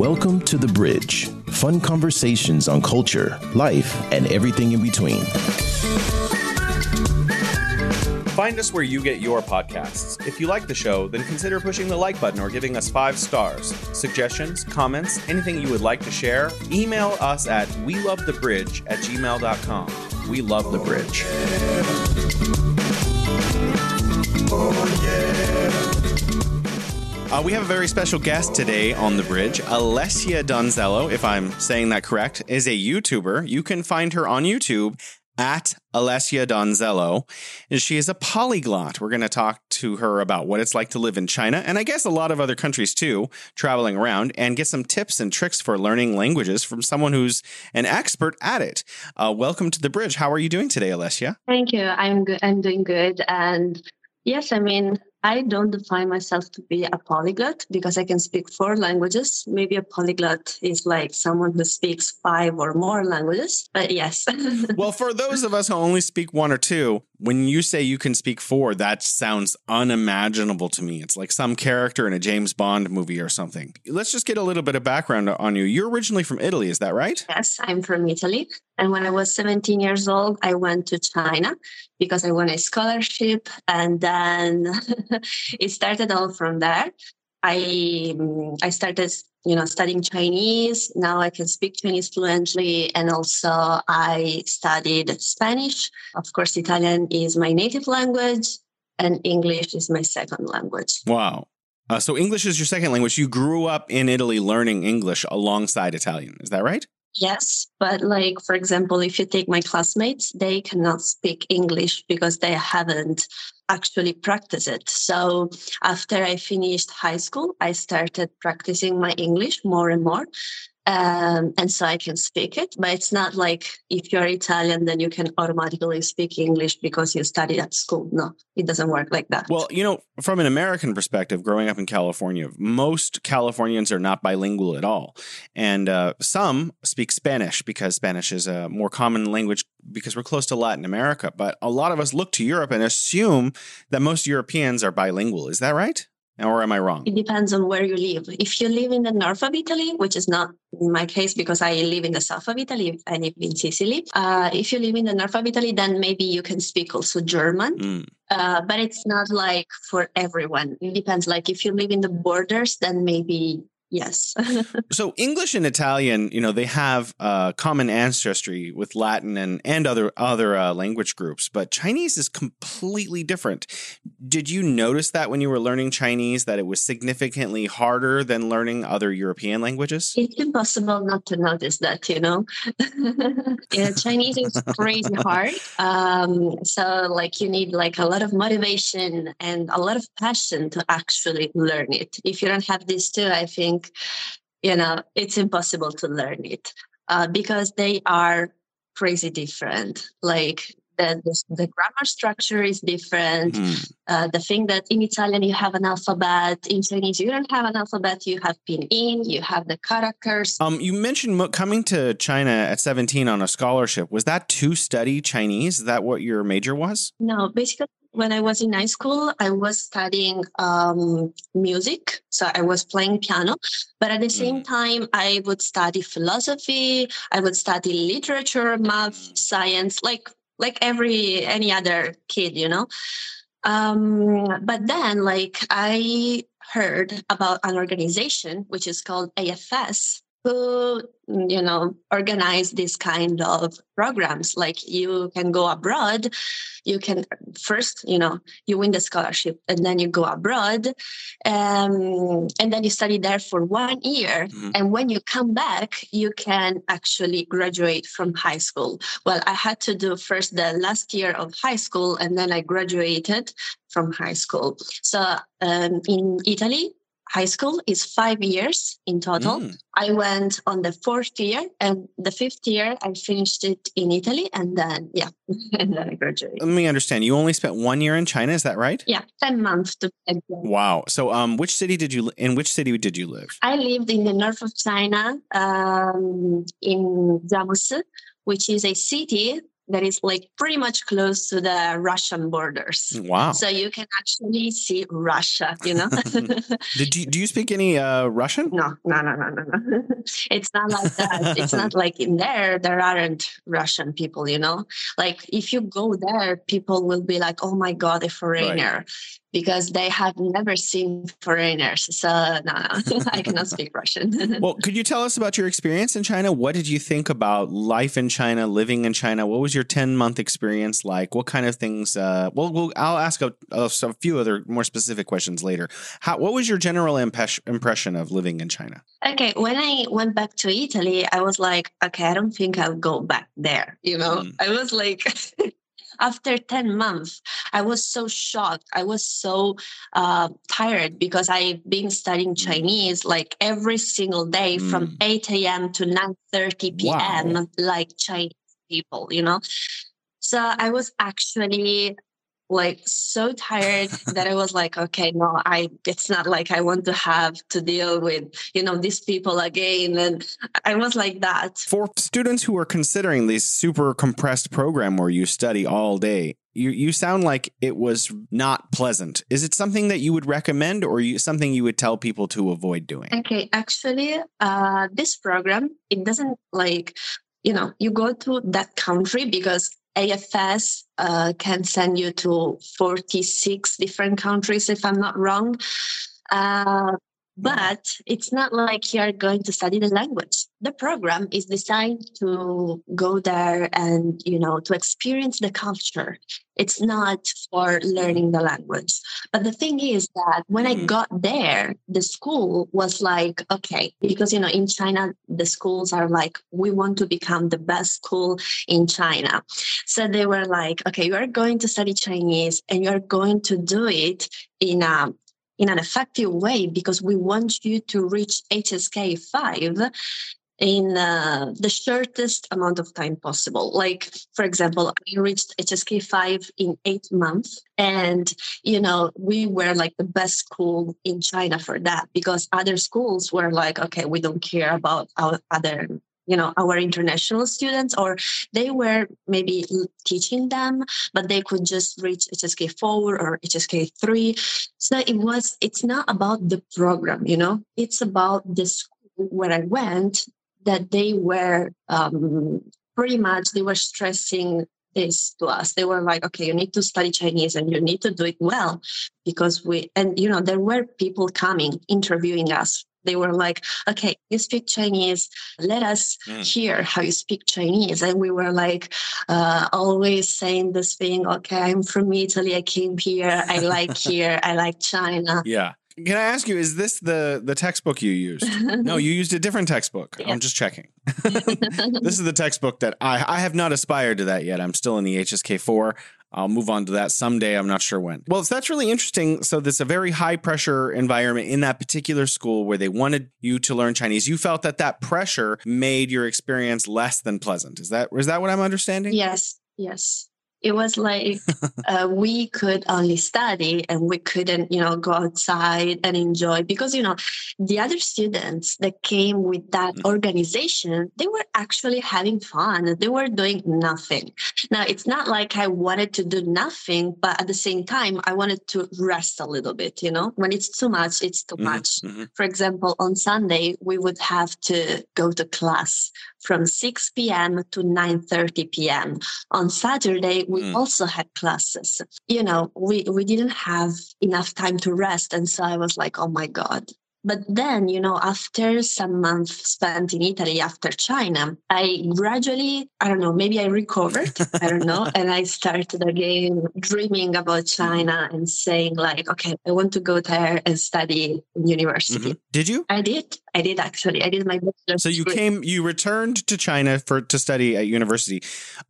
Welcome to The Bridge fun conversations on culture, life, and everything in between. Find us where you get your podcasts. If you like the show, then consider pushing the like button or giving us five stars. Suggestions, comments, anything you would like to share, email us at we love the bridge at gmail.com. We love the bridge. Uh, we have a very special guest today on the bridge. Alessia Donzello, if I'm saying that correct, is a YouTuber. You can find her on YouTube at Alessia Donzello. And she is a polyglot. We're going to talk to her about what it's like to live in China and I guess a lot of other countries too, traveling around, and get some tips and tricks for learning languages from someone who's an expert at it. Uh, welcome to the bridge. How are you doing today, Alessia? Thank you. I'm good. I'm doing good. And yes, I mean, I don't define myself to be a polyglot because I can speak four languages. Maybe a polyglot is like someone who speaks five or more languages, but yes. well, for those of us who only speak one or two, when you say you can speak four, that sounds unimaginable to me. It's like some character in a James Bond movie or something. Let's just get a little bit of background on you. You're originally from Italy, is that right? Yes, I'm from Italy. And when I was 17 years old, I went to China because I won a scholarship. And then it started all from there. I I started, you know, studying Chinese. Now I can speak Chinese fluently, and also I studied Spanish. Of course, Italian is my native language, and English is my second language. Wow. Uh, so English is your second language. You grew up in Italy learning English alongside Italian. Is that right? Yes, but like for example, if you take my classmates, they cannot speak English because they haven't actually practiced it. So after I finished high school, I started practicing my English more and more um, and so I can speak it. But it's not like if you're Italian, then you can automatically speak English because you studied at school. No, it doesn't work like that. Well, you know, from an American perspective, growing up in California, most Californians are not bilingual at all, and uh, some speak Spanish because Spanish is a more common language because we're close to Latin America. But a lot of us look to Europe and assume that most Europeans are bilingual. Is that right? Or am I wrong? It depends on where you live. If you live in the north of Italy, which is not my case because I live in the south of Italy, I live in Sicily. Uh, if you live in the north of Italy, then maybe you can speak also German. Mm. Uh, but it's not like for everyone. It depends. Like if you live in the borders, then maybe Yes. so English and Italian, you know, they have uh, common ancestry with Latin and and other other uh, language groups, but Chinese is completely different. Did you notice that when you were learning Chinese that it was significantly harder than learning other European languages? It's impossible not to notice that, you know. yeah, Chinese is crazy hard. Um, so like you need like a lot of motivation and a lot of passion to actually learn it. If you don't have these two, I think think you know it's impossible to learn it uh, because they are crazy different. Like the, the, the grammar structure is different. Mm. uh, the thing that in italian you have an alphabet in chinese you don't have an alphabet you have pinyin you have the characters. Um, you mentioned coming to china at 17 on a scholarship. Was that to study chinese? Is that what your major was? No basically when I was in high school, I was studying um, music. So I was playing piano. But at the same mm. time, I would study philosophy. I would study literature, math, mm. science, like like every any other kid, you know. Um, but then, like I heard about an organization which is called AFS, who you know organize this kind of programs. Like you can go abroad you can first you know you win the scholarship and then you go abroad um, and then you study there for one year. Mm-hmm. and when you come back you can actually graduate from high school. Well i had to do first the last year of high school and then i graduated from high school. So um, in italy high school is five years in total. Mm. I went on the fourth year, and the fifth year I finished it in Italy, and then yeah, and then I graduated. Let me understand. You only spent one year in China, is that right? Yeah, ten months to. Wow. So, um, which city did you in which city did you live? I lived in the north of China, um, in Jiamusi, which is a city that is like pretty much close to the Russian borders. Wow. So you can actually see Russia, you know? Did you do you speak any uh, Russian? no, no, no, no, no, no. it's not like that. It's not like in there, there aren't Russian people, you know? Like if you go there, people will be like, oh my God, a foreigner. Because they have never seen foreigners. So, no, no, I cannot speak Russian. Well, could you tell us about your experience in China? What did you think about life in China, living in China? What was your 10 month experience like? What kind of things? Uh, well, well, I'll ask a, a, a few other more specific questions later. How, what was your general impes- impression of living in China? Okay, when I went back to Italy, I was like, okay, I don't think I'll go back there. You know, Mm. I was like, after 10 months, I was so shocked. I was so uh, tired because I've been studying Chinese like every single day from Mm. 8 a.m. to 9.30 p.m. like Chinese people, you know? So I was actually like so tired that I was like, okay, no, I it's not like I want to have to deal with, you know, these people again. And I was like that. For students who are considering this super compressed program where you study all day, you, you sound like it was not pleasant. Is it something that you would recommend or you, something you would tell people to avoid doing? Okay, actually, uh, this program it doesn't like, you know, you go to that country because AFS uh, can send you to 46 different countries, if I'm not wrong. Uh, but it's not like you're going to study the language. The program is designed to go there and, you know, to experience the culture. It's not for learning the language. But the thing is that when I Mhm. got there, the school was like, okay, because, you know, in China, the schools are like, we want to become the best school in China. So they were like, okay, you are going to study Chinese and you are going to do it in a in an effective way because we want you to reach HSK 5 in uh, the shortest amount of time possible. Like, for example, I reached HSK 5 in eight months. And, you know, we were like the best school in China for that because other schools were like, okay, we don't care about our other you know our international students or they were maybe teaching them but they could just reach hsk 4 or hsk 3 so it was it's not about the program you know? It's about the school where i went that they were um, pretty much they were stressing this to us. They were like okay you need to study chinese and you need to do it well because we and you know there were people coming interviewing us they were like okay you speak chinese let us Mm. hear how you speak chinese and we were like uh, always saying this thing okay i'm from italy i came here i like here i like china Yeah. Can I ask you, is this the the textbook you used? No, you used a different textbook. Yeah. I'm just checking. this is the textbook that I I have not aspired to that yet. I'm still in the HSK four. I'll move on to that someday. I'm not sure when. Well, so that's really interesting. So this a very high pressure environment in that particular school where they wanted you to learn Chinese. You felt that that pressure made your experience less than pleasant. Is that is that what I'm understanding? yes yes it was like uh, we could only study and we couldn't you know go outside and enjoy because you know the other students that came with that Mhm. organization they were actually having fun they were doing nothing now it's not like i wanted to do nothing but at the same time i wanted to rest a little bit you know when it's too much it's too Mhm, much mhm. for example, on Sunday, we would have to go to class from 6 p.m. to 9.30 p.m. On Saturday, we Mm. also had classes. You know, we, we didn't have enough time to rest. And so I was like, oh my God. But then, you know, after some months spent in Italy, after China, I gradually, I don't know, maybe I recovered, I don't know, and I started again dreaming about China and saying, like, okay, I want to go there and study in university. Mhm. Did you? I did. I did actually. I did my bachelor's. So you degree. came, you returned to China for to study at university.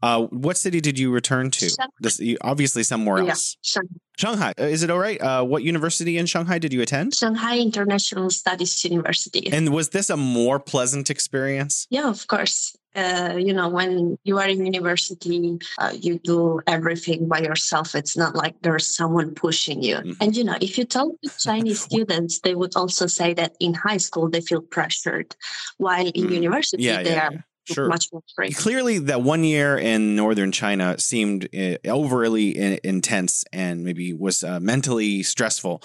Uh, what city did you return to? Shanghai. This, you- obviously somewhere else. Shang- Shanghai. Uh, Is it all right? Uh, what university in Shanghai did you attend? Shanghai International Studies University. And was this a more pleasant experience? Yeah, of course. Uh, you know, when you are in university, uh, you do everything by yourself. It's not like there's someone pushing you. Mhm. And, you know, if you talk to Chinese students, they would also say that in high school they feel pressured, while in Mm. university Yeah, they yeah, are yeah. Sure. much more free. Clearly, that one year in northern China seemed uh, overly intense and maybe was uh, mentally stressful.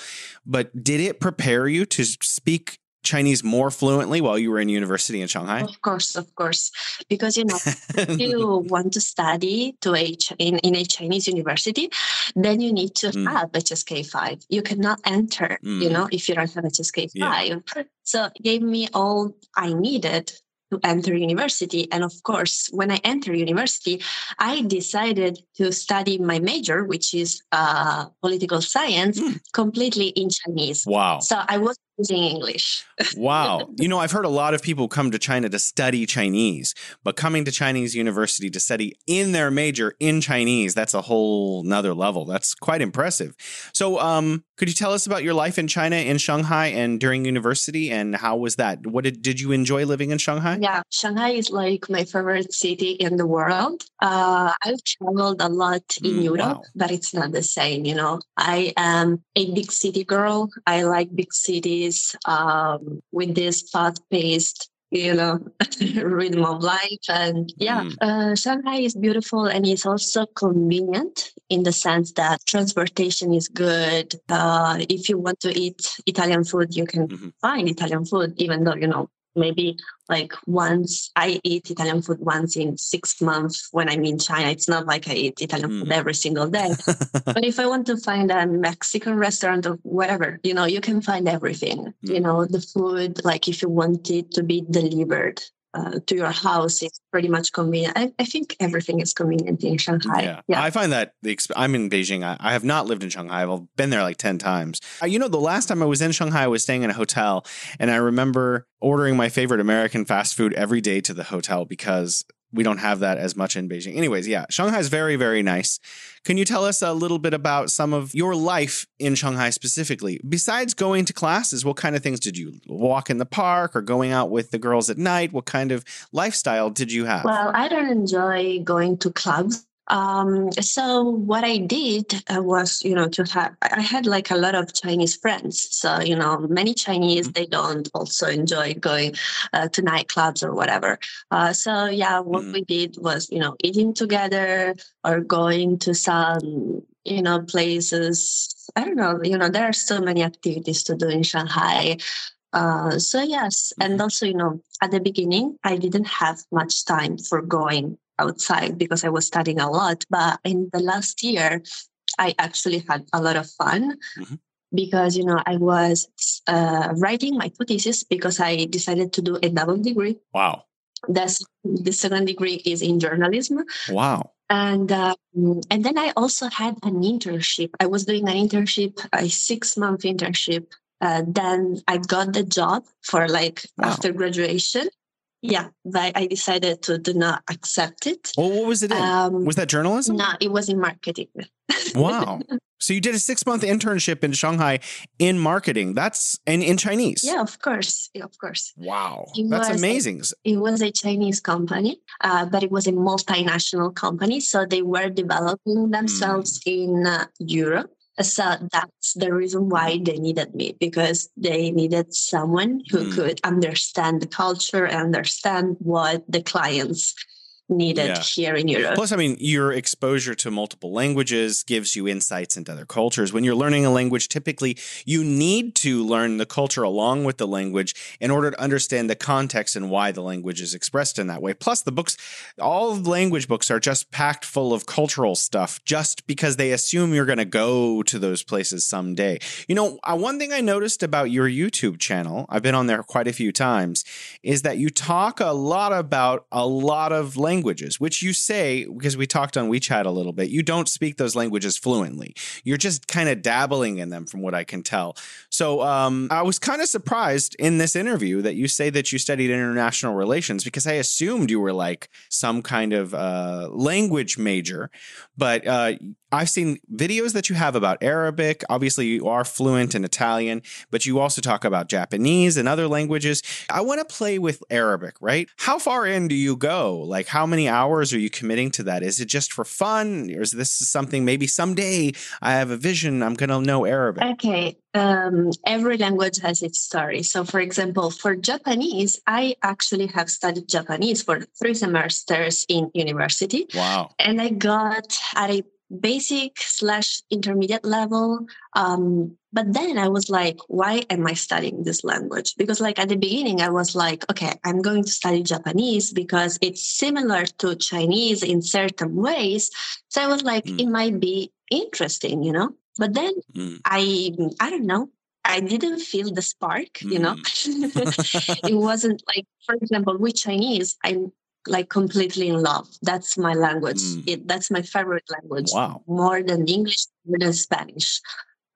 But did it prepare you to speak Chinese more fluently while you were in university in Shanghai? Of course, of course, because you know, if you want to study to a Ch- in, in a Chinese university, then you need to Mm. have HSK five. You cannot enter, you Mm. know, if you don't have HSK Yeah. five. So it gave me all I needed to enter university. And of course, when I enter university, I decided to study my major, which is uh, political science, Mm. completely in Chinese. Wow. So I was English. Wow. You know, I've heard a lot of people come to China to study Chinese, but coming to Chinese university to study in their major in Chinese, that's a whole nother level. That's quite impressive. So, um, could you tell us about your life in China, in Shanghai, and during university, and how was that? What did, did you enjoy living in Shanghai? Yeah, Shanghai is like my favorite city in the world. Uh, I've traveled a lot in Mm, Europe, wow. but it's not the same. You know, I am a big city girl. I like big cities um, with this fast-paced, you know, rhythm of life. And yeah, Mm. uh, Shanghai is beautiful and it's also convenient in the sense that transportation is good. Uh, if you want to eat Italian food, you can Mhm. find Italian food, even though you know maybe like once I eat Italian food once in six months when I'm in China. It's not like I eat Italian food Mm. every single day. but if I want to find a Mexican restaurant or whatever, you know, you can find everything. You Mm. know, the food, like if you want it to be delivered uh, to your house, it's pretty much convenient. I, I think everything is convenient in Shanghai. Yeah. I find that the exp- I'm in Beijing. I, I have not lived in Shanghai. I've been there like 10 times. Uh, you know, the last time I was in Shanghai, I was staying in a hotel and I remember ordering my favorite American fast food every day to the hotel because we don't have that as much in Beijing. Anyways, yeah, Shanghai is very, very nice. Can you tell us a little bit about some of your life in Shanghai specifically? Besides going to classes, what kind of things did you walk in the park or going out with the girls at night? What kind of lifestyle did you have? Well, I don't enjoy going to clubs. Um, so what I did uh, was, you know, to have, I had like a lot of Chinese friends. So, you know, many Chinese, Mhm. they don't also enjoy going uh, to nightclubs or whatever. Uh, so yeah, what Mhm. we did was, you know, eating together or going to some, you know, places. I don't know, you know, there are so many activities to do in Shanghai. Uh, so yes, and also you know at the beginning I didn't have much time for going outside because I was studying a lot. But in the last year, I actually had a lot of fun Mhm. because you know I was uh, writing my two thesis because I decided to do a double degree. wow. That's the second degree is in journalism, Wow. and um, and then I also had an internship. I was doing an internship, a six month internship. Uh, then I got the job for like Wow. after graduation. Yeah, but I decided to do not accept it. Well, what was it in? Um, was that journalism? no, it was in marketing. Wow. So you did a six month internship in Shanghai in marketing. That's and in Chinese. Yeah, of course, yeah, of course. Wow. It That's amazing. It was a Chinese company, uh, but it was a multinational company. So they were developing themselves in uh, Europe. So that's the reason why they needed me because they needed someone who Hmm. could understand the culture and understand what the clients needed Yeah. here in Europe. Plus, I mean, your exposure to multiple languages gives you insights into other cultures. When you're learning a language, typically you need to learn the culture along with the language in order to understand the context and why the language is expressed in that way. Plus, the books, all language books are just packed full of cultural stuff just because they assume you're going to go to those places someday. You know, uh, one thing I noticed about your YouTube channel, I've been on there quite a few times, is that you talk a lot about a lot of languages, which you say, because we talked on WeChat a little bit, you don't speak those languages fluently. You're just kind of dabbling in them from what I can tell. So um, I was kind of surprised in this interview that you say that you studied international relations because I assumed you were like some kind of uh, language major. But uh, I've seen videos that you have about Arabic. Obviously, you are fluent in Italian, but you also talk about Japanese and other languages. I want to play with Arabic, right? How far in do you go? Like, how many hours are you committing to that? Is it just for fun? Or is this something maybe someday I have a vision, I'm going to know Arabic? Okay. Um, every language has its story. So, for example, for Japanese, I actually have studied Japanese for three semesters in university. Wow. And I got at a basic slash intermediate level. Um, but then I was like, why am I studying this language? Because like at the beginning, I was like, okay, I'm going to study Japanese because it's similar to Chinese in certain ways. So I was like, mm. it might be interesting, you know? But then mm. I, I don't know, I didn't feel the spark, you know. Mm. it wasn't like, for example, with Chinese, I'm like completely in love. That's my language. Mm. It, that's my favorite language. Wow. More than English, more than Spanish.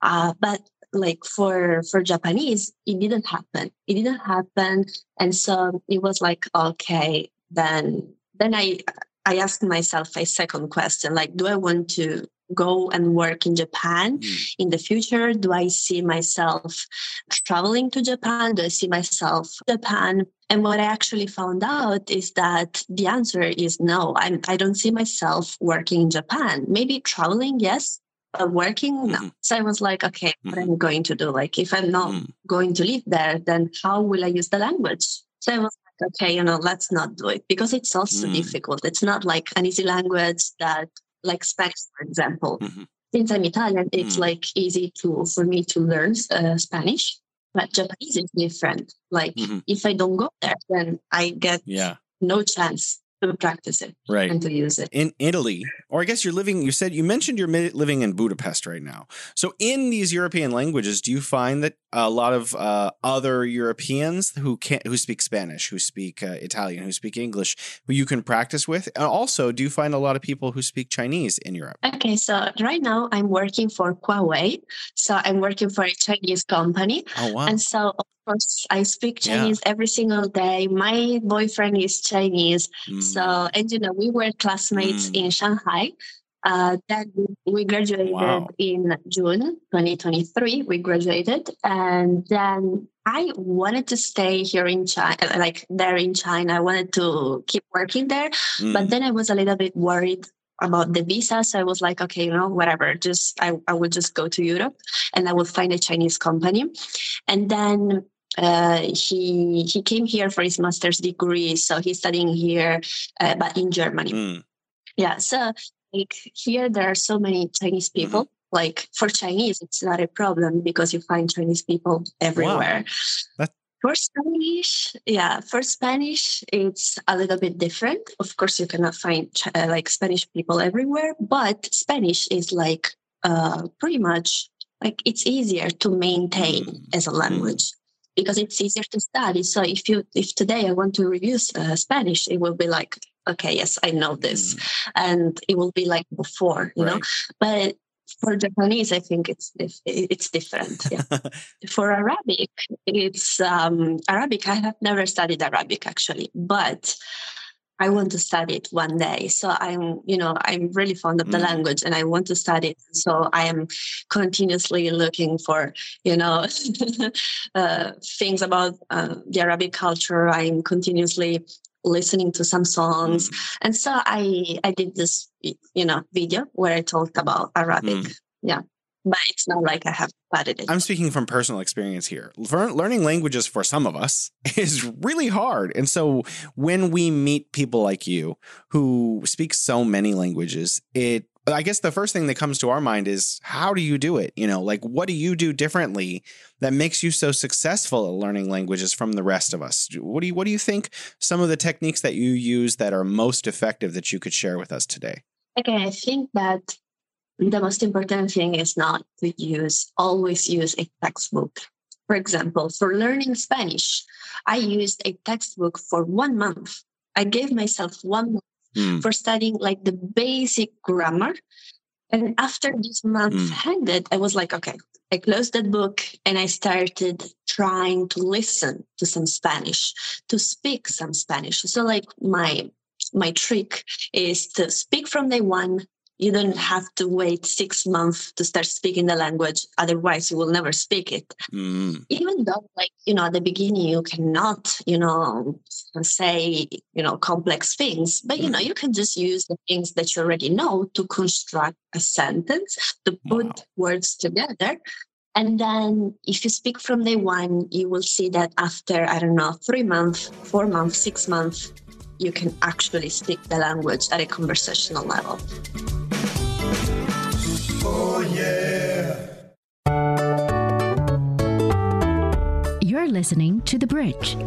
Uh, but like for for Japanese, it didn't happen. It didn't happen, and so it was like okay. Then then I I asked myself a second question: like, do I want to go and work in Japan mm. in the future? Do I see myself traveling to Japan? Do I see myself Japan? And what I actually found out is that the answer is no. I'm, I don't see myself working in Japan. Maybe traveling, yes, but working, no. Mm. So I was like, okay, what mm. am I going to do? Like, if I'm not mm. going to live there, then how will I use the language? So I was like, okay, you know, let's not do it because it's also mm. difficult. It's not like an easy language that like Spanish, for example. Mm-hmm. Since I'm Italian, it's mm. like easy to for me to learn uh, Spanish. But Japanese is different. Like mm-hmm. if I don't go there, then I get yeah. no chance to practice it right. and to use it. In italy or i guess you're living you said you mentioned you're living in budapest right now. So in these european languages do you find that a lot of uh, other europeans who can't, who speak spanish who speak uh, italian who speak english who you can practice with? And also do you find a lot of people who speak chinese in europe? Okay so right now i'm working for huawei. So i'm working for a chinese company. Oh wow. And so course, I speak Chinese yeah. every single day. My boyfriend is Chinese. Mm. So, and you know, we were classmates mm. in Shanghai. Uh, then we graduated wow. in June 2023. We graduated, and then I wanted to stay here in China, like there in China. I wanted to keep working there, mm. but then I was a little bit worried about the visa. So I was like, okay, you know, whatever, just I, I will just go to Europe and I will find a Chinese company. And then uh, he he came here for his master's degree, so he's studying here, uh, but in Germany. Mm. Yeah, so like here there are so many Chinese mm-hmm. people. Mm-hmm. Like for Chinese, it's not a problem because you find Chinese people everywhere. Wow. For Spanish, yeah, for Spanish, it's a little bit different. Of course, you cannot find uh, like Spanish people everywhere, but Spanish is like uh, pretty much like it's easier to maintain mm. as a language because it's easier to study. So if you if today I want to review uh, Spanish, it will be like okay, yes, I know this, mm. and it will be like before, you right. know. But for Japanese, I think it's it's different. Yeah. for Arabic, it's um, Arabic. I have never studied Arabic actually, but I want to study it one day. So I'm, you know, I'm really fond of the mm. language and I want to study it. So I am continuously looking for, you know, uh, things about uh, the Arabic culture. I'm continuously listening to some songs. Mm. And so I, I did this, you know, video where I talked about Arabic. Mm. Yeah but it's not like I have studied it. I'm speaking from personal experience here. Learning languages for some of us is really hard. And so when we meet people like you who speak so many languages, it I guess the first thing that comes to our mind is how do you do it? You know, like what do you do differently that makes you so successful at learning languages from the rest of us? What do you what do you think some of the techniques that you use that are most effective that you could share with us today? Okay, I think that the most important thing is not to use, always use a textbook. For example, for learning Spanish, I used a textbook for one month. I gave myself one month mm. for studying like the basic grammar. And after this month mm. ended, I was like, okay, I closed that book and I started trying to listen to some Spanish, to speak some Spanish. So like my my trick is to speak from day one You don't have to wait six months to start speaking the language. Otherwise, you will never speak it. Mm. Even though, like, you know, at the beginning, you cannot, you know, say, you know, complex things, but, you know, mm. you can just use the things that you already know to construct a sentence, to put wow. words together. And then if you speak from day one, you will see that after, I don't know, three months, four months, six months, you can actually speak the language at a conversational level. Oh, yeah. You're listening to The Bridge.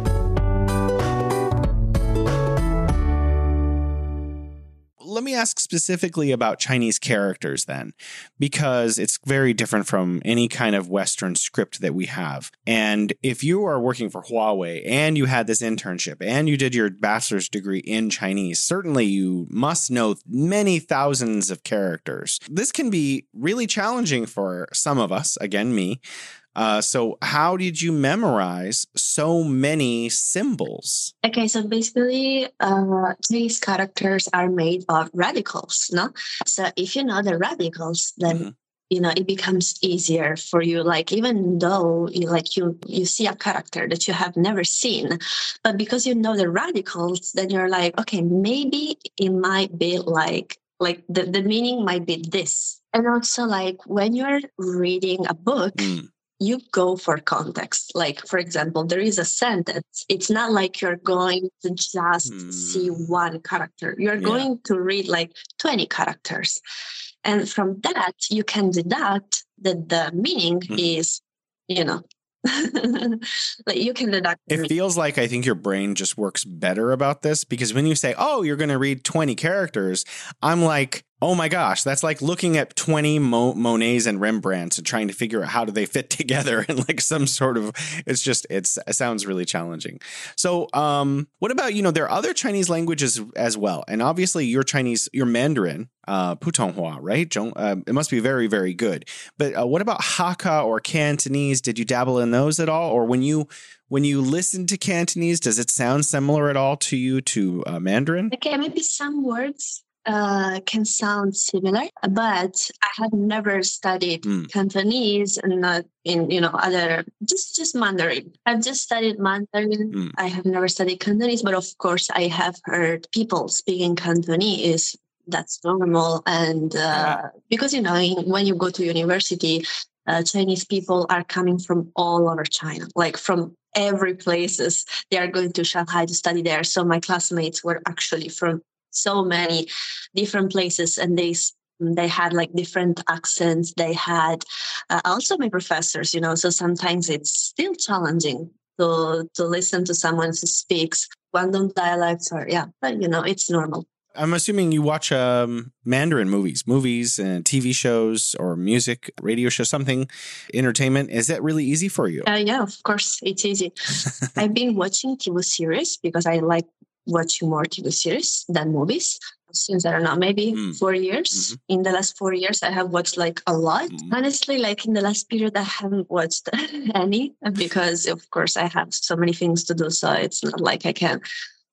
Let me ask specifically about Chinese characters then, because it's very different from any kind of Western script that we have. And if you are working for Huawei and you had this internship and you did your bachelor's degree in Chinese, certainly you must know many thousands of characters. This can be really challenging for some of us, again, me, uh, so, how did you memorize so many symbols? Okay, so basically, uh, these characters are made of radicals, no? So, if you know the radicals, then mm-hmm. you know it becomes easier for you. Like even though you, like you you see a character that you have never seen, but because you know the radicals, then you're like, okay, maybe it might be like like the, the meaning might be this and also like when you're reading a book mm you go for context. Like, for example, there is a sentence. It's not like you're going to just mm. see hmm. one character, you're yeah. going to read like 20 characters. And from that, you can deduct that the meaning mm. is, you know, like you can deduct. It feels like I think your brain just works better about this because when you say, "Oh, you're going to read 20 characters," I'm like, Oh my gosh, that's like looking at 20 Mo- Monets and Rembrandts and trying to figure out how do they fit together in like some sort of it's just it's it sounds really challenging. So, um what about, you know, there are other Chinese languages as well. And obviously your Chinese your Mandarin, uh Putonghua, right? Uh, it must be very very good. But uh, what about Hakka or Cantonese? Did you dabble in those at all or when you when you listen to Cantonese, does it sound similar at all to you to uh, Mandarin? Okay, maybe some words uh, can sound similar, but I have never studied mm. Cantonese and not in you know other just just Mandarin. I've just studied Mandarin. Mm. I have never studied Cantonese, but of course I have heard people speaking Cantonese. That's normal, and uh, because you know when you go to university, uh, Chinese people are coming from all over China, like from every places. They are going to Shanghai to study there. So my classmates were actually from so many different places and they they had like different accents they had uh, also my professors you know so sometimes it's still challenging to to listen to someone who speaks Guangdong dialects or yeah but you know it's normal I'm assuming you watch um, Mandarin movies, movies and TV shows or music, radio show, something, entertainment. Is that really easy for you? Uh, yeah, of course, it's easy. I've been watching TV series because I like watching more TV series than movies since I don't know, maybe mm. four years. Mm-hmm. In the last four years, I have watched like a lot. Mm. Honestly, like in the last period, I haven't watched any because, of course, I have so many things to do. So it's not like I can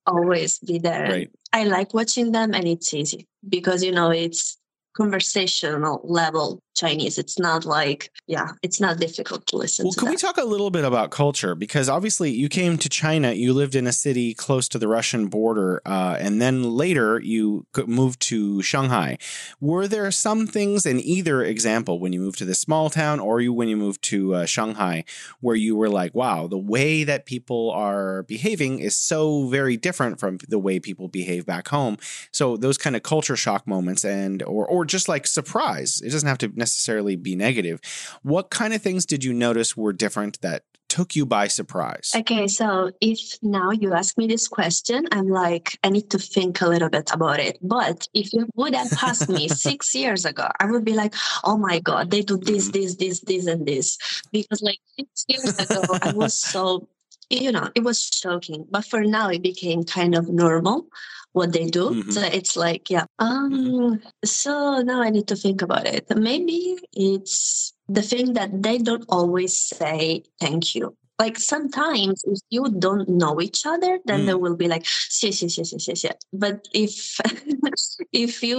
always be there. Right. I like watching them and it's easy because, you know, it's conversational level Chinese. It's not like, yeah, it's not difficult to listen well, to. Can that. we talk a little bit about culture? Because obviously you came to China, you lived in a city close to the Russian border, uh, and then later you moved to Shanghai. Were there some things in either example when you moved to this small town or you when you moved to uh, Shanghai where you were like, wow, the way that people are behaving is so very different from the way people behave back home. So those kind of culture shock moments and or or just like surprise. It doesn't have to necessarily be negative. What kind of things did you notice were different that took you by surprise? Okay, so if now you ask me this question, I'm like, I need to think a little bit about it. But if you would have asked me six years ago, I would be like, oh my God, they do this, mm-hmm. this, this, this, and this. Because like six years ago, I was so, you know, it was shocking. But for now, it became kind of normal what they do. Mm-hmm. So it's like, yeah. Um, mm-hmm. So now I need to think about it. Maybe it's the thing that they don't always say thank you. like sometimes if you don't know each other, then Mm. they will be like, "Xie, xie, xie, xie, xie, xie." But if if you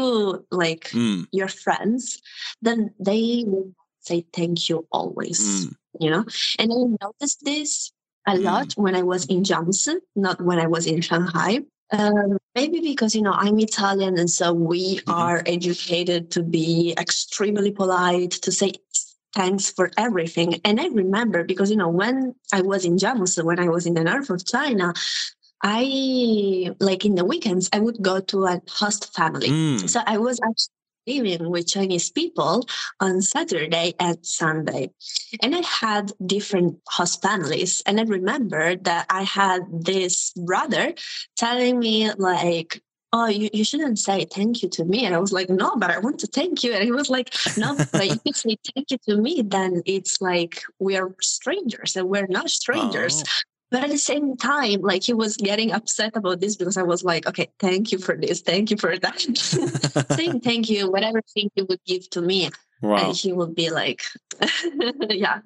like Mm, your friends, then they will say thank you always. mm, You know, and I noticed this a Mm. lot when I was in Jiamusi, not when I was in Shanghai. Um, maybe because you know I'm Italian, and so we Mhm. are educated to be extremely polite, to say thanks for everything. And I remember because you know when I was in Jiamusi, when I was in the north of China, I like in the weekends I would go to a host family. mm. So I was actually living with Chinese people on Saturday and Sunday. And I had different host families. And I remember that I had this brother telling me like, Oh, you, you shouldn't say thank you to me. And I was like, no, but I want to thank you. And he was like, no, but if you say thank you to me, then it's like we are strangers and we're not strangers. Oh. But at the same time, like he was getting upset about this because I was like, okay, thank you for this, thank you for that. Saying thank you, whatever thing you would give to me, uh, Wow. and he would be like, yeah.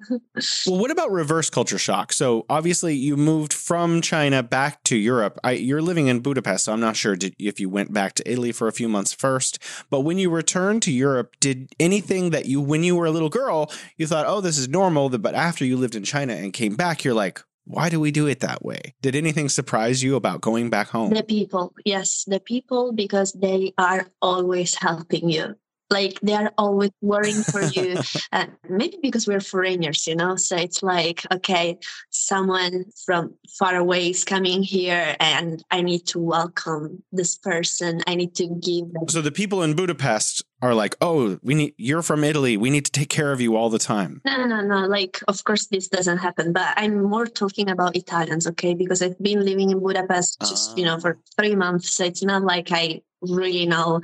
Well, what about reverse culture shock? So obviously, you moved from China back to Europe. I, you're living in Budapest, so I'm not sure did, if you went back to Italy for a few months first. But when you returned to Europe, did anything that you, when you were a little girl, you thought, "Oh, this is normal," but after you lived in China and came back, you're like, "Why do we do it that way?" Did anything surprise you about going back home? The people, yes, the people, because they are always helping you. Like they are always worrying for you. uh, maybe because we're foreigners, you know. So it's like, okay, someone from far away is coming here, and I need to welcome this person. I need to give them. So the people in Budapest are like, "Oh, we need you're from Italy. We need to take care of you all the time." No, no, no. Like, of course, this doesn't happen. But I'm more talking about Italians, okay? Because I've been living in Budapest just, you know, Ah. for three months. So it's not like I really know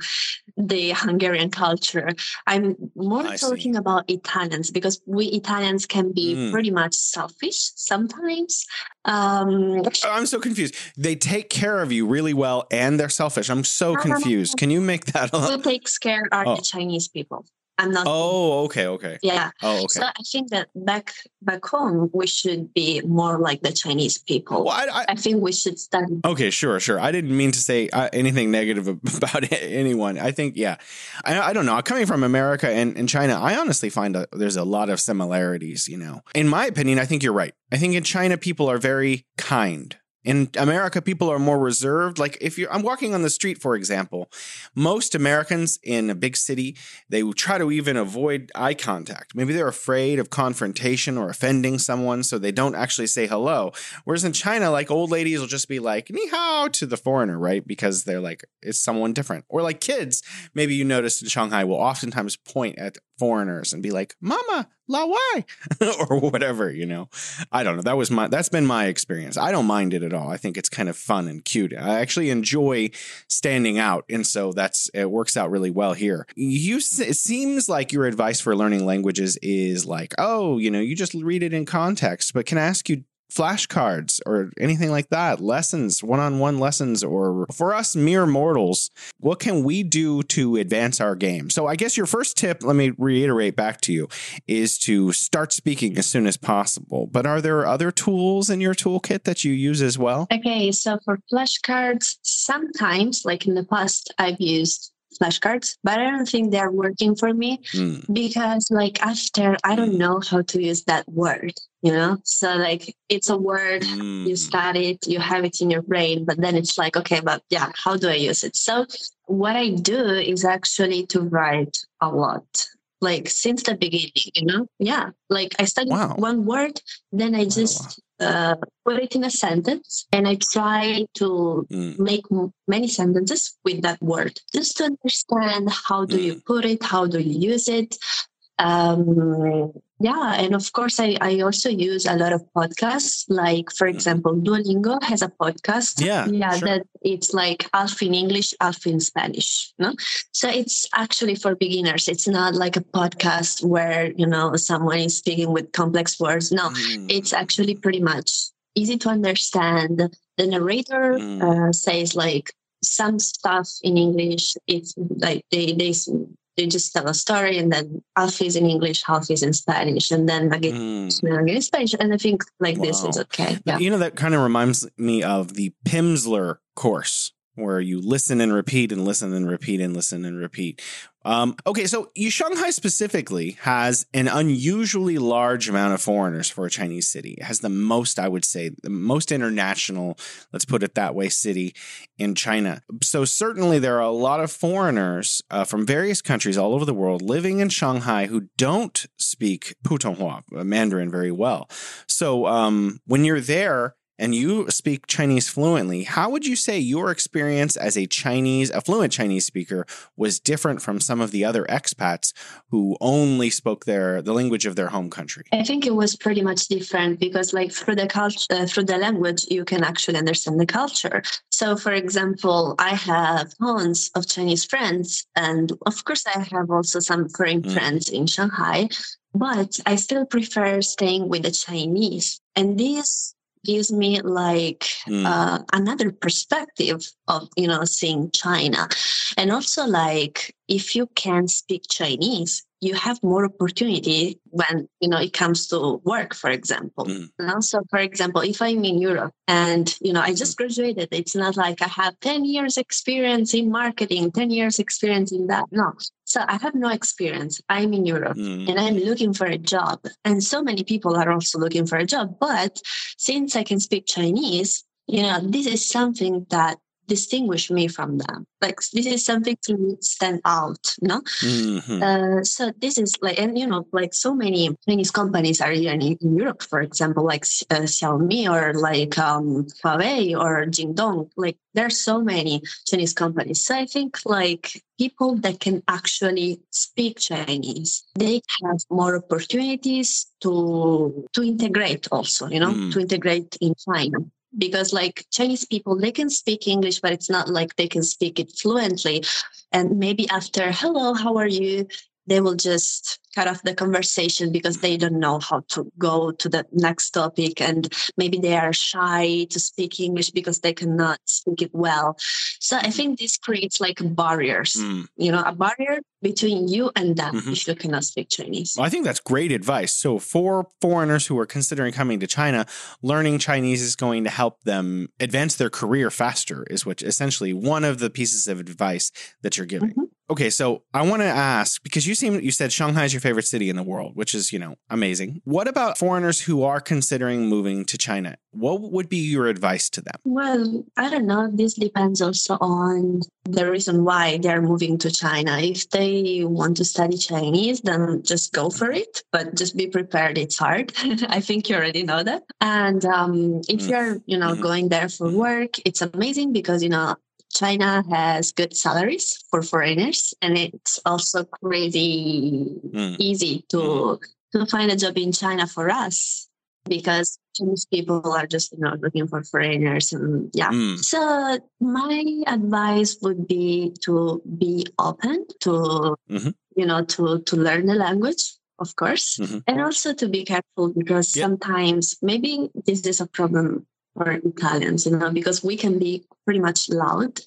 the Hungarian culture. I'm more I see. talking about Italians because we Italians can be Mm. pretty much selfish sometimes. Um, I'm so confused. They take care of you really well and they're selfish. I'm so No, no, no, confused. Can you make that who up? takes care are Oh. the Chinese people. I'm not. Oh, okay, okay. Yeah. Oh, okay. So I think that back back home we should be more like the Chinese people. Well, I, I, I think we should study. okay, sure, sure. I didn't mean to say uh, anything negative about anyone. I think, yeah, I, I don't know. Coming from America and, and China, I honestly find that there's a lot of similarities. You know, in my opinion, I think you're right. I think in China, people are very kind. In America, people are more reserved. Like if you're, I'm walking on the street, for example, most Americans in a big city, they will try to even avoid eye contact. Maybe they're afraid of confrontation or offending someone, so they don't actually say hello. Whereas in China, like old ladies will just be like, ni hao to the foreigner, right? Because they're like, it's someone different. Or like kids, maybe you noticed in Shanghai will oftentimes point at foreigners and be like, Mama, laowai?" or whatever, you know. I don't know. That was my, that's been my experience. I don't mind it at all. I think it's kind of fun and cute. I actually enjoy standing out. And so that's, it works out really well here. You, it seems like your advice for learning languages is like, oh, you know, you just read it in context, but can I ask you, flashcards or anything like that, lessons, one on one lessons, or for us mere mortals, what can we do to advance our game? So, I guess your first tip, let me reiterate back to you, is to start speaking as soon as possible. But are there other tools in your toolkit that you use as well? Okay, so for flashcards, sometimes, like in the past, I've used flashcards, but I don't think they're working for me Hmm. because, like, after I don't Mm. know how to use that word, you know? So, like, it's a word, you Mm. study it, you have it in your brain, but then it's like, okay, but yeah, how do I use it? So, what I do is actually to write a lot. Like since the beginning, you know? Yeah. Like I study Wow. one word, then I just uh, put it in a sentence and I try to Mm. make many sentences with that word just to understand how do you put it, how do you use it. Um, yeah, and of course, I, I also use a lot of podcasts. Like, for Mhm. example, Duolingo has a podcast. Yeah, yeah, sure. that it's like half in English, half in Spanish. No, so it's actually for beginners. It's not like a podcast where you know someone is speaking with complex words. No, Mm. it's actually pretty much easy to understand. The narrator Mm. uh, says like some stuff in English. It's like they they they just tell a story and then half is in English, half is in Spanish, and then again Mm. in Spanish. And I think like this is okay. Yeah. You know, that kind of reminds me of the Pimsleur course, where you listen and repeat and listen and repeat and listen and repeat. Um, okay, so Shanghai specifically has an unusually large amount of foreigners for a Chinese city. It has the most, I would say, the most international, let's put it that way, city in China. So certainly there are a lot of foreigners uh, from various countries all over the world living in Shanghai who don't speak Putonghua, uh, Mandarin, very well. So um, when you're there and you speak Chinese fluently, how would you say your experience as a Chinese, a fluent Chinese speaker, was different from some of the other expats who only spoke their the language of their home country? I think it was pretty much different because, like, through the culture, uh, through the language, you can actually understand the culture. So, for example, I have tons of Chinese friends, and of course, I have also some foreign Mm. friends in Shanghai, but I still prefer staying with the Chinese, and this gives me like Mm. uh, another perspective of you know seeing China, and also like if you can speak Chinese, you have more opportunity when you know it comes to work, for example. Mm. And also, for example, if I'm in Europe and you know I just graduated, it's not like I have ten years experience in marketing, ten years experience in that. No, so I have no experience. I'm in Europe Mm. and I'm looking for a job. And so many people are also looking for a job. But since I can speak Chinese, you know, this is something that distinguish me from them. Like this is something to stand out, no? Mhm. Uh, so this is like, and you know, like so many Chinese companies are here in, in Europe, for example, like uh, Xiaomi or like um, Huawei or Jingdong. Like there's so many Chinese companies. So I think like people that can actually speak Chinese, they have more opportunities to to integrate also, you know, Mm. to integrate in China. Because like Chinese people, they can speak English, but it's not like they can speak it fluently. And maybe after hello, how are you? They will just cut off the conversation because they don't know how to go to the next topic. And maybe they are shy to speak English because they cannot speak it well. So I think this creates like barriers, Mm. you know, a barrier between you and them Mhm. if you cannot speak Chinese. Well, I think that's great advice. So, for foreigners who are considering coming to China, learning Chinese is going to help them advance their career faster, is what essentially one of the pieces of advice that you're giving. Mhm. Okay, so I want to ask because you seem you said Shanghai is your favorite city in the world, which is, you know, amazing. What about foreigners who are considering moving to China? What would be your advice to them? Well, I don't know. This depends also on the reason why they're moving to China. If they want to study Chinese, then just go for it, but just be prepared. It's hard. I think you already know that. And um, if Mm. you're, you know, Mhm. going there for Mhm. work, it's amazing because, you know, China has good salaries for foreigners, and it's also crazy Mm. easy to to find a job in China for us because Chinese people are just you know looking for foreigners and yeah. Mm. So my advice would be to be open to Mhm. you know to to learn the language of course Mhm. and also to be careful because Yeah. sometimes maybe this is a problem for Italians you know because we can be pretty much loud.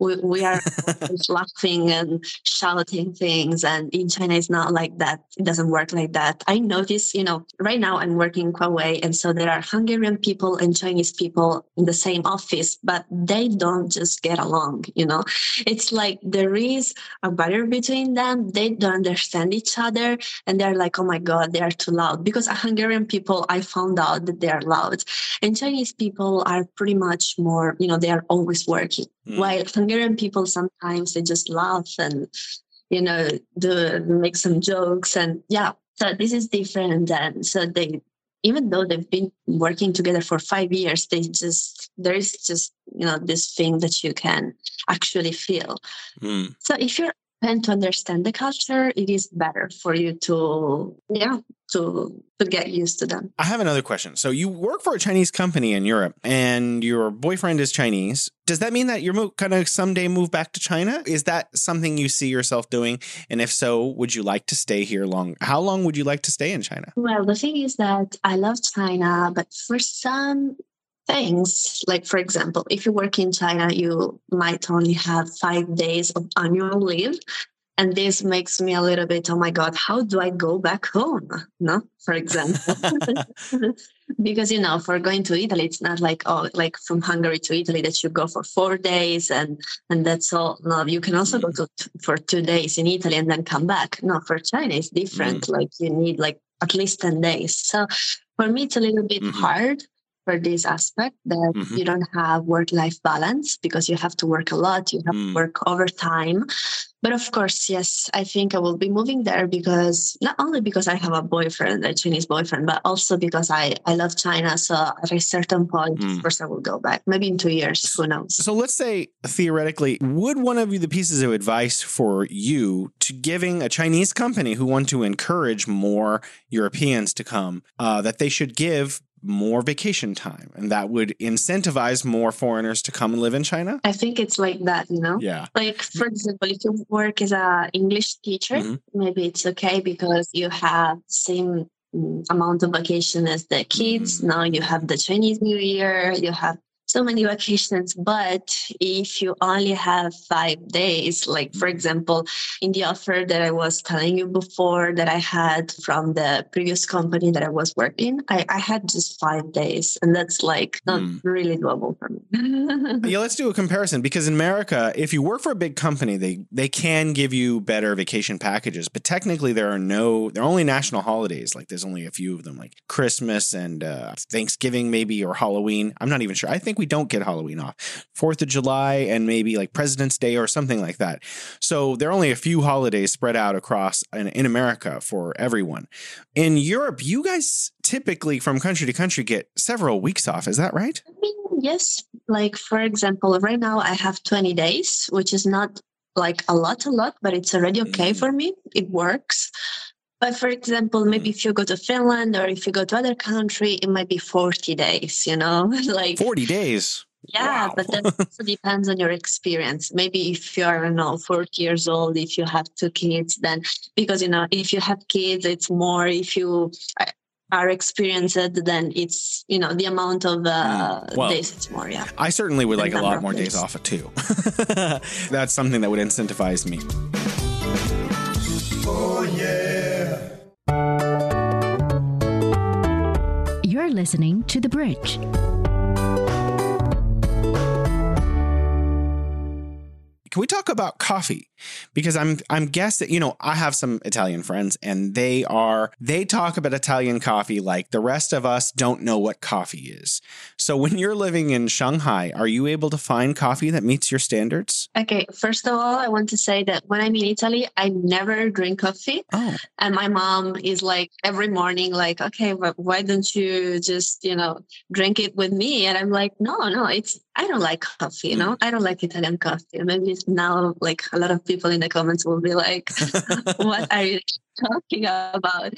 We, we are laughing and shouting things and in china it's not like that. It doesn't work like that. I notice you know right now i'm working in huawei and so there are hungarian people and chinese people in the same office but they don't just get along you know? It's like there is a barrier between them. They don't understand each other and they're like oh my god they are too loud. Because hungarian people i found out that they are loud. And chinese people are pretty much more you know they are always working Mm. while Hungarian people sometimes they just laugh and you know do make some jokes and yeah so this is different and so they even though they've been working together for five years they just there is just you know this thing that you can actually feel Mm. so if you're open to understand the culture it is better for you to yeah to to get used to them I have another question. So you work for a Chinese company in Europe, and your boyfriend is Chinese. Does that mean that you're mo- gonna someday move back to China? Is that something you see yourself doing? And if so, would you like to stay here long? How long would you like to stay in China? Well, the thing is that I love China, but for some things, like for example, if you work in China, you might only have five days of annual leave. And this makes me a little bit, oh my God, how do I go back home? No, for example. because you know, for going to Italy, it's not like oh, like from Hungary to Italy that you go for four days and and that's all. No, you can also go to for two days in Italy and then come back. No, for China it's different. Mm. Like you need like at least ten days. So for me, it's a little bit mm-hmm. hard for this aspect that mm-hmm. you don't have work life balance because you have to work a lot, you have mm. to work overtime. But of course, yes, I think I will be moving there because not only because I have a boyfriend, a Chinese boyfriend, but also because I, I love China. So at a certain point, mm. of course, I will go back. Maybe in two years, who knows? So let's say theoretically, would one of you the pieces of advice for you to giving a Chinese company who want to encourage more Europeans to come uh, that they should give more vacation time and that would incentivize more foreigners to come and live in China? I think it's like that, you know? Yeah. Like for example, if you work as a English teacher, mm-hmm. maybe it's okay because you have same mm, amount of vacation as the kids. Mm-hmm. Now you have the Chinese New Year, you have so many vacations but if you only have five days like for example in the offer that i was telling you before that i had from the previous company that i was working i, I had just five days and that's like not mm. really doable for me. Yeah let's do a comparison because in america if you work for a big company they they can give you better vacation packages but technically there are no there are only national holidays like there's only a few of them like christmas and uh, thanksgiving maybe or halloween. I'm not even sure. I think we don't get Halloween off. Fourth of July and maybe like President's Day or something like that. So there are only a few holidays spread out across in, in America for everyone. In Europe, you guys typically from country to country get several weeks off. Is that right? I mean, yes. Like for example, right now I have 20 days, which is not like a lot, a lot, but it's already okay mm. for me. It works. But for example, maybe if you go to Finland or if you go to other country, it might be 40 days, you know, like 40 days. Yeah, wow. but that also depends on your experience. Maybe if you are, I don't know, 40 years old, if you have two kids, then because, you know, if you have kids, it's more, if you are experienced, then it's, you know, the amount of uh, mm. well, days, it's more, yeah. I certainly would like a lot more days. days off too. That's something that would incentivize me. You're listening to The Bridge. Can we talk about coffee? Because I'm I'm guessing, you know, I have some Italian friends and they are they talk about Italian coffee like the rest of us don't know what coffee is. So when you're living in Shanghai, are you able to find coffee that meets your standards? Okay, first of all, I want to say that when I'm in Italy, I never drink coffee. Oh. And my mom is like every morning like, "Okay, but why don't you just, you know, drink it with me?" And I'm like, "No, no, it's I don't like coffee, you mm. know. I don't like Italian coffee. Maybe now, like a lot of people in the comments will be like, "What are you talking about?"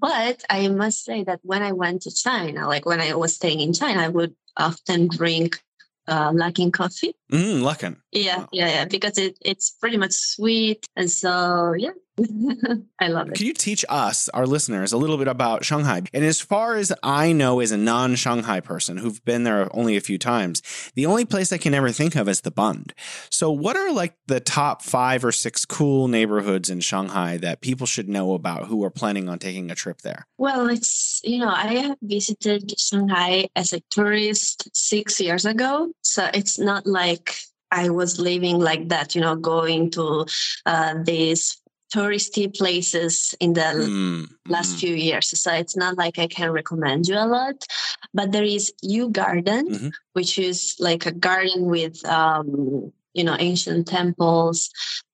But I must say that when I went to China, like when I was staying in China, I would often drink uh, Luckin coffee. Mm, Luckin. Yeah, wow. yeah, yeah, because it, it's pretty much sweet. And so, yeah, I love it. Can you teach us, our listeners, a little bit about Shanghai? And as far as I know, as a non Shanghai person who've been there only a few times, the only place I can ever think of is the Bund. So, what are like the top five or six cool neighborhoods in Shanghai that people should know about who are planning on taking a trip there? Well, it's, you know, I have visited Shanghai as a tourist six years ago. So, it's not like I was living like that, you know, going to uh, these touristy places in the mm, last mm. few years. So it's not like I can recommend you a lot, but there is Yu Garden, mm-hmm. which is like a garden with, um, you know, ancient temples.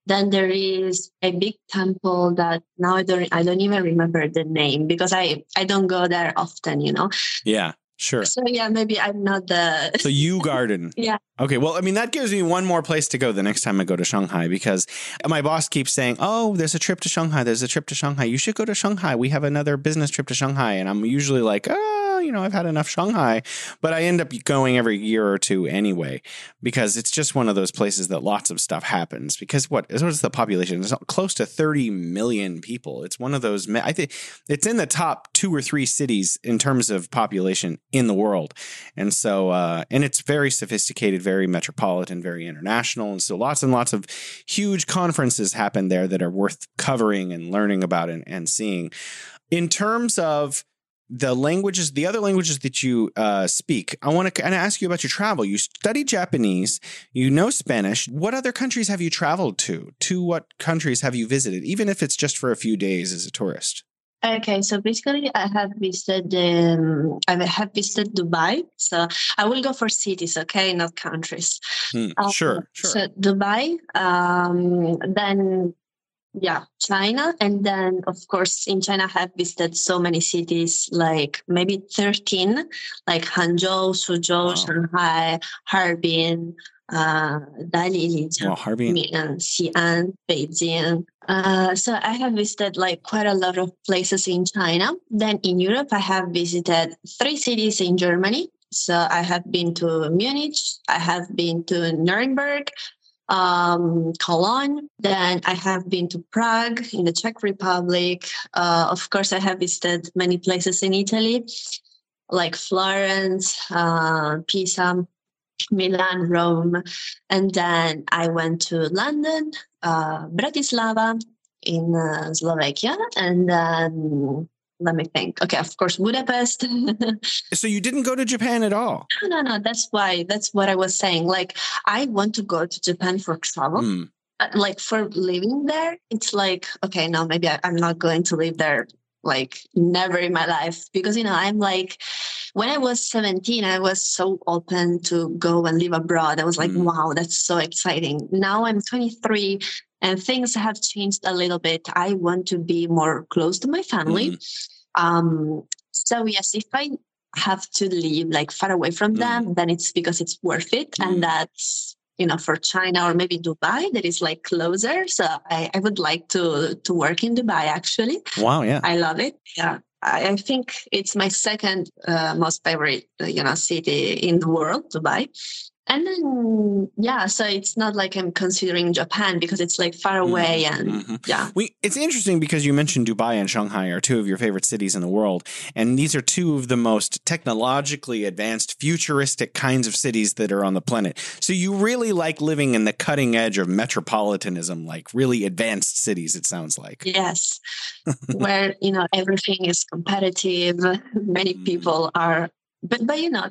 Then there is a big temple that now I don't I don't even remember the name because I I don't go there often, you know. Yeah. Sure. So yeah, maybe I'm not the So Yu Garden. yeah. Okay. Well, I mean that gives me one more place to go the next time I go to Shanghai because my boss keeps saying, "Oh, there's a trip to Shanghai. There's a trip to Shanghai. You should go to Shanghai. We have another business trip to Shanghai." And I'm usually like, "Oh, you know, I've had enough Shanghai, but I end up going every year or two anyway because it's just one of those places that lots of stuff happens. Because what is the population? It's close to 30 million people. It's one of those, I think it's in the top two or three cities in terms of population in the world. And so, uh, and it's very sophisticated, very metropolitan, very international. And so lots and lots of huge conferences happen there that are worth covering and learning about and, and seeing. In terms of the languages, the other languages that you uh, speak, I want to kind of ask you about your travel. You study Japanese, you know Spanish. What other countries have you traveled to? To what countries have you visited, even if it's just for a few days as a tourist? Okay, so basically, I have visited. Um, I have visited Dubai. So I will go for cities, okay, not countries. Mm, um, sure, sure. So Dubai, um, then yeah, China, and then of course in China, I have visited so many cities, like maybe thirteen, like Hangzhou, Suzhou, wow. Shanghai, Harbin, uh, Dali, wow, Harbin, Xi'an, Beijing. Uh, so I have visited like quite a lot of places in China. Then in Europe, I have visited three cities in Germany. So I have been to Munich, I have been to Nuremberg, um, Cologne. Then I have been to Prague in the Czech Republic. Uh, of course, I have visited many places in Italy, like Florence, uh, Pisa, Milan, Rome, and then I went to London, uh, Bratislava in uh, Slovakia, and then let me think. Okay, of course, Budapest. so you didn't go to Japan at all? No, no, no. That's why. That's what I was saying. Like, I want to go to Japan for travel. Mm. Like for living there, it's like okay, no, maybe I, I'm not going to live there like never in my life because you know i'm like when i was 17 i was so open to go and live abroad i was like mm. wow that's so exciting now i'm 23 and things have changed a little bit. I want to be more close to my family. Mm. um so yes if i have to live like far away from mm. them then it's because it's worth it. And mm. that's you know for china or maybe dubai that is like closer. So i, I would like to to work in dubai actually. Wow yeah. I love it. Yeah. I, think it's my second uh, most favorite, you know, city in the world, Dubai and then yeah so it's not like i'm considering japan because it's like far mm-hmm. away and mm-hmm. yeah we it's interesting because you mentioned dubai and shanghai are two of your favorite cities in the world and these are two of the most technologically advanced futuristic kinds of cities that are on the planet so you really like living in the cutting edge of metropolitanism like really advanced cities it sounds like yes where you know everything is competitive many mm-hmm. people are but but you know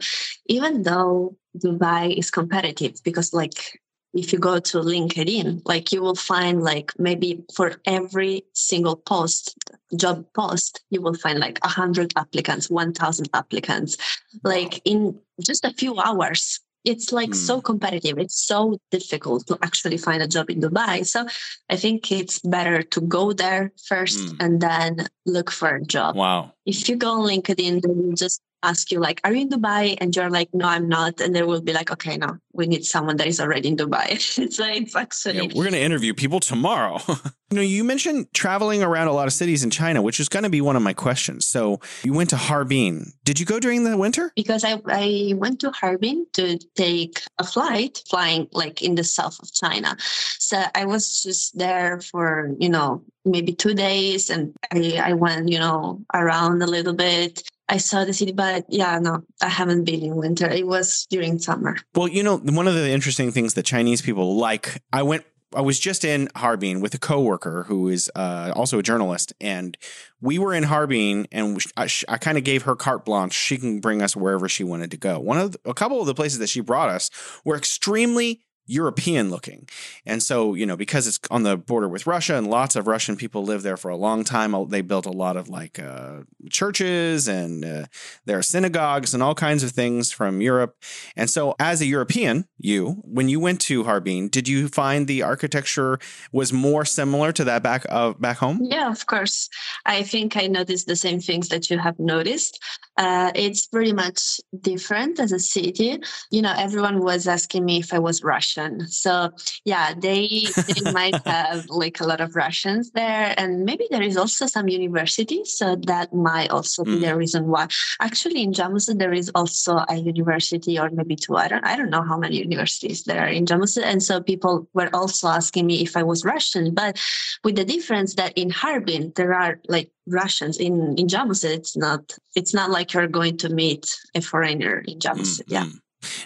even though dubai is competitive because like if you go to linkedin like you will find like maybe for every single post job post you will find like a 100 applicants 1000 applicants. Like in just a few hours. It's like mm. so competitive. It's so difficult to actually find a job in dubai. So i think it's better to go there first mm. and then look for a job. Wow. If you go on linkedin then you just ask you like are you in dubai? And you're like no i'm not. And they will be like okay no we need someone that is already in dubai. So it's actually yeah, we're going to interview people tomorrow. You know you mentioned traveling around a lot of cities in china which is going to be one of my questions. So you went to harbin. Did you go during the winter? Because i, I went to harbin to take a flight flying like in the south of china. So i was just there for you know maybe two days and I, I went you know around a little bit I saw the city, but yeah, no, I haven't been in winter. It was during summer. Well, you know, one of the interesting things that Chinese people like, I went I was just in Harbin with a coworker who is uh, also a journalist, and we were in Harbin, and I, I kind of gave her carte blanche. She can bring us wherever she wanted to go. One of the, a couple of the places that she brought us were extremely European looking. And so, you know, because it's on the border with Russia and lots of Russian people live there for a long time, they built a lot of like uh, churches and uh, there are synagogues and all kinds of things from Europe. And so, as a European, you, when you went to Harbin, did you find the architecture was more similar to that back of back home? Yeah, of course. I think I noticed the same things that you have noticed. Uh, it's pretty much different as a city. You know, everyone was asking me if I was Russian. So yeah, they they might have like a lot of Russians there, and maybe there is also some universities. So that might also be the reason why. Actually, in Jiamusi there is also a university, or maybe two. I don't I don't know how many universities there are in Jiamusi, and so people were also asking me if I was Russian, but with the difference that in Harbin there are like Russians in in Jiamusi. It's not it's not like you're going to meet a foreigner in Jiamusi. Mm-hmm. Yeah.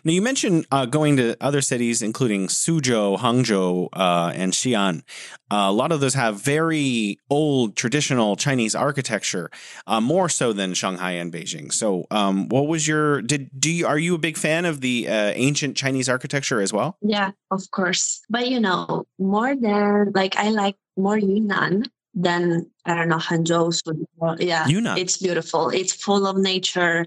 Now you mentioned uh, going to other cities, including Suzhou, Hangzhou, uh, and Xi'an. Uh, a lot of those have very old, traditional Chinese architecture, uh, more so than Shanghai and Beijing. So, um, what was your did do you are you a big fan of the uh, ancient Chinese architecture as well? Yeah, of course. But you know, more than like I like more Yunnan than I don't know Hangzhou. Yeah, Yunnan. it's beautiful. It's full of nature.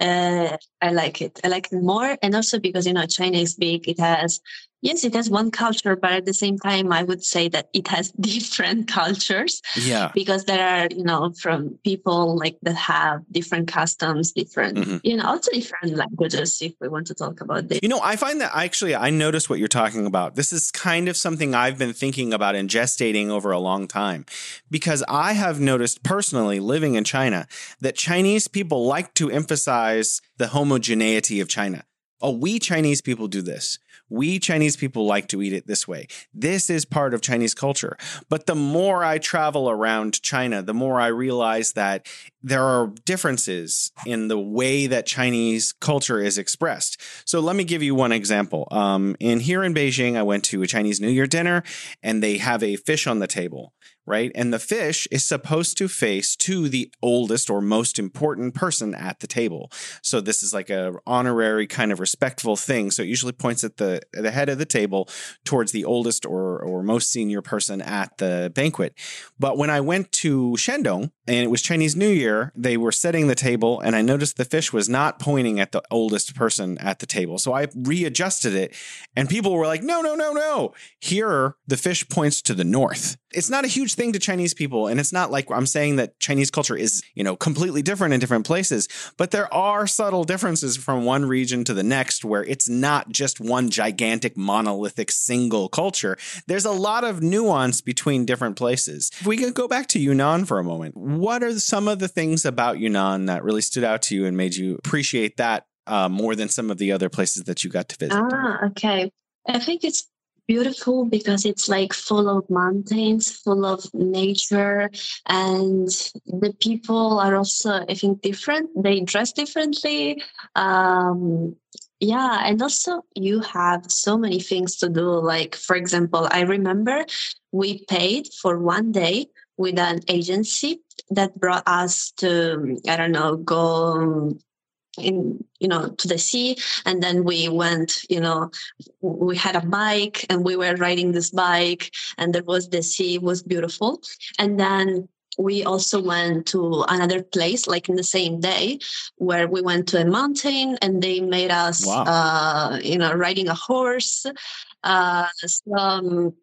Uh, I like it. I like it more, and also because you know China is big. It has yes, it has one culture, but at the same time, I would say that it has different cultures. Yeah, because there are you know from people like that have different customs, different Mm-hmm. you know also different languages. If we want to talk about this. You know, I find that actually I notice what you're talking about. This is kind of something I've been thinking about and gestating over a long time because I have noticed personally living in China that Chinese people like to emphasize the homogeneity of China. Oh, we Chinese people do this. We Chinese people like to eat it this way. This is part of Chinese culture. But the more I travel around China, the more I realize that there are differences in the way that Chinese culture is expressed. So let me give you one example. Um, in here in Beijing, I went to a Chinese New Year dinner, and they have a fish on the table right? And the fish is supposed to face to the oldest or most important person at the table. So this is like a honorary kind of respectful thing. So it usually points at the the head of the table towards the oldest or or most senior person at the banquet. But when I went to Shandong and it was Chinese New Year, they were setting the table and I noticed the fish was not pointing at the oldest person at the table. So I readjusted it and people were like, "No, no, no, no. Here the fish points to the north." It's not a huge thing to Chinese people. And it's not like I'm saying that Chinese culture is, you know, completely different in different places, but there are subtle differences from one region to the next where it's not just one gigantic monolithic single culture. There's a lot of nuance between different places. If we could go back to Yunnan for a moment, what are some of the things about Yunnan that really stood out to you and made you appreciate that uh, more than some of the other places that you got to visit? Ah, okay. I think it's beautiful because it's like full of mountains, full of nature, and the people are also, I think, different. They dress differently. Um, yeah, and also you have so many things to do. Like, for example, I remember we paid for one day with an agency that brought us to, I don't know, go in you know to the sea and then we went you know we had a bike and we were riding this bike and there was the sea it was beautiful and then we also went to another place like in the same day where we went to a mountain and they made us Wow. uh you know riding a horse uh some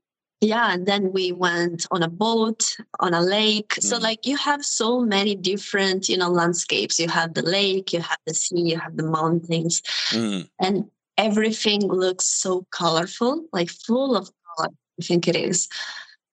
yeah and then we went on a boat on a lake so Mhm. like you have so many different you know landscapes you have the lake you have the sea you have the mountains Mm. and everything looks so colorful like full of color i think it is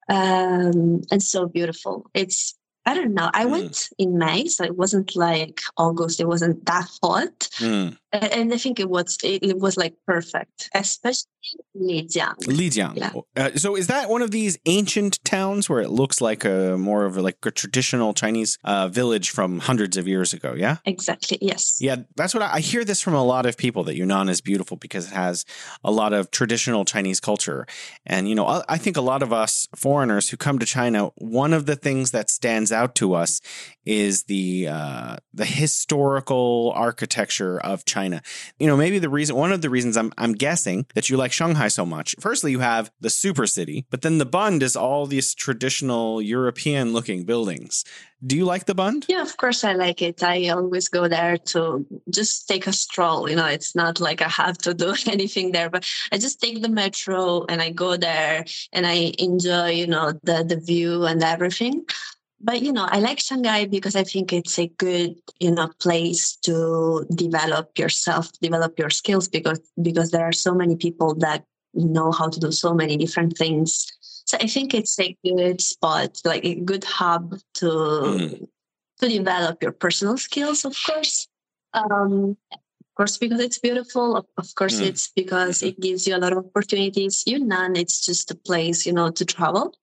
um and so beautiful it's i don't know i Mm. went in may so it wasn't like august it wasn't that hot Mm. And i think it was it, was like perfect especially Lijiang. Lijiang. Yeah. Uh, so is that one of these ancient towns where it looks like a more of a, like a traditional Chinese uh, village from hundreds of years ago? Yeah. exactly yes Yeah, that's what I, I hear this from a lot of people that Yunnan is beautiful because it has a lot of traditional Chinese culture. And, you know, I, I think a lot of us foreigners who come to China, one of the things that stands out to us is the uh, the historical architecture of China. You know, maybe the reason, one of the reasons I'm, I'm guessing that you like Shanghai so much. Firstly, you have the super city, but then the Bund is all these traditional European looking buildings. Do you like the Bund? Yeah, of course I like it. I always go there to just take a stroll. You know, it's not like I have to do anything there, but I just take the metro and I go there and I enjoy, you know, the the view and everything. But you know, I like Shanghai because I think it's a good, you know, place to develop yourself, develop your skills because because there are so many people that know how to do so many different things. So I think it's a good spot, like a good hub to Mm. to develop your personal skills, of course. Um, of course, because it's beautiful. Of, of course, Mm. it's because it gives you a lot of opportunities. Yunnan, it's just a place, you know, to travel.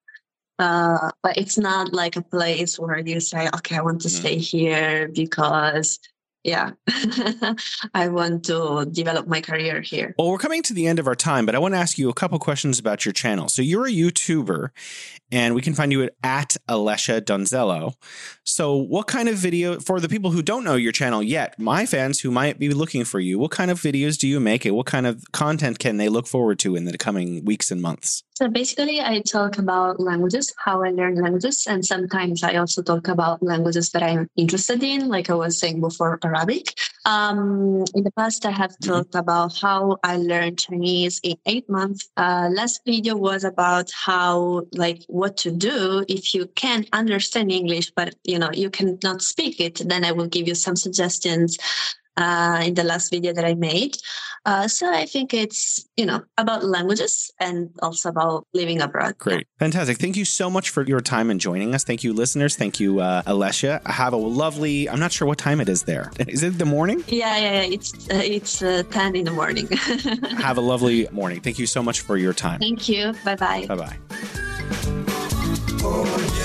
Uh, but it's not like a place where you say, okay, I want to Mm. stay here because, yeah, I want to develop my career here. Well, we're coming to the end of our time, but I want to ask you a couple questions about your channel. So you're a YouTuber, and we can find you at, at Alessia Donzello. So what kind of video for the people who don't know your channel yet, my fans who might be looking for you, what kind of videos do you make and what kind of content can they look forward to in the coming weeks and months? So basically, I talk about languages, how I learn languages, and sometimes I also talk about languages that I'm interested in, like I was saying before, Arabic. Um, in the past, I have talked about how I learned Chinese in eight months. Uh, last video was about how, like, what to do if you can't understand English, but you know you cannot speak it. Then I will give you some suggestions uh, in the last video that I made. Uh, so I think it's you know about languages and also about living abroad. Great. Fantastic. Thank you so much for your time and joining us. Thank you, listeners. Thank you, uh, Alessia. Have a lovely, I'm not sure what time it is there. Is it the morning? Yeah, yeah, yeah. It's uh, it's uh, ten in the morning. Have a lovely morning. Thank you so much for your time. Thank you. Bye bye. Bye bye. Oh. you.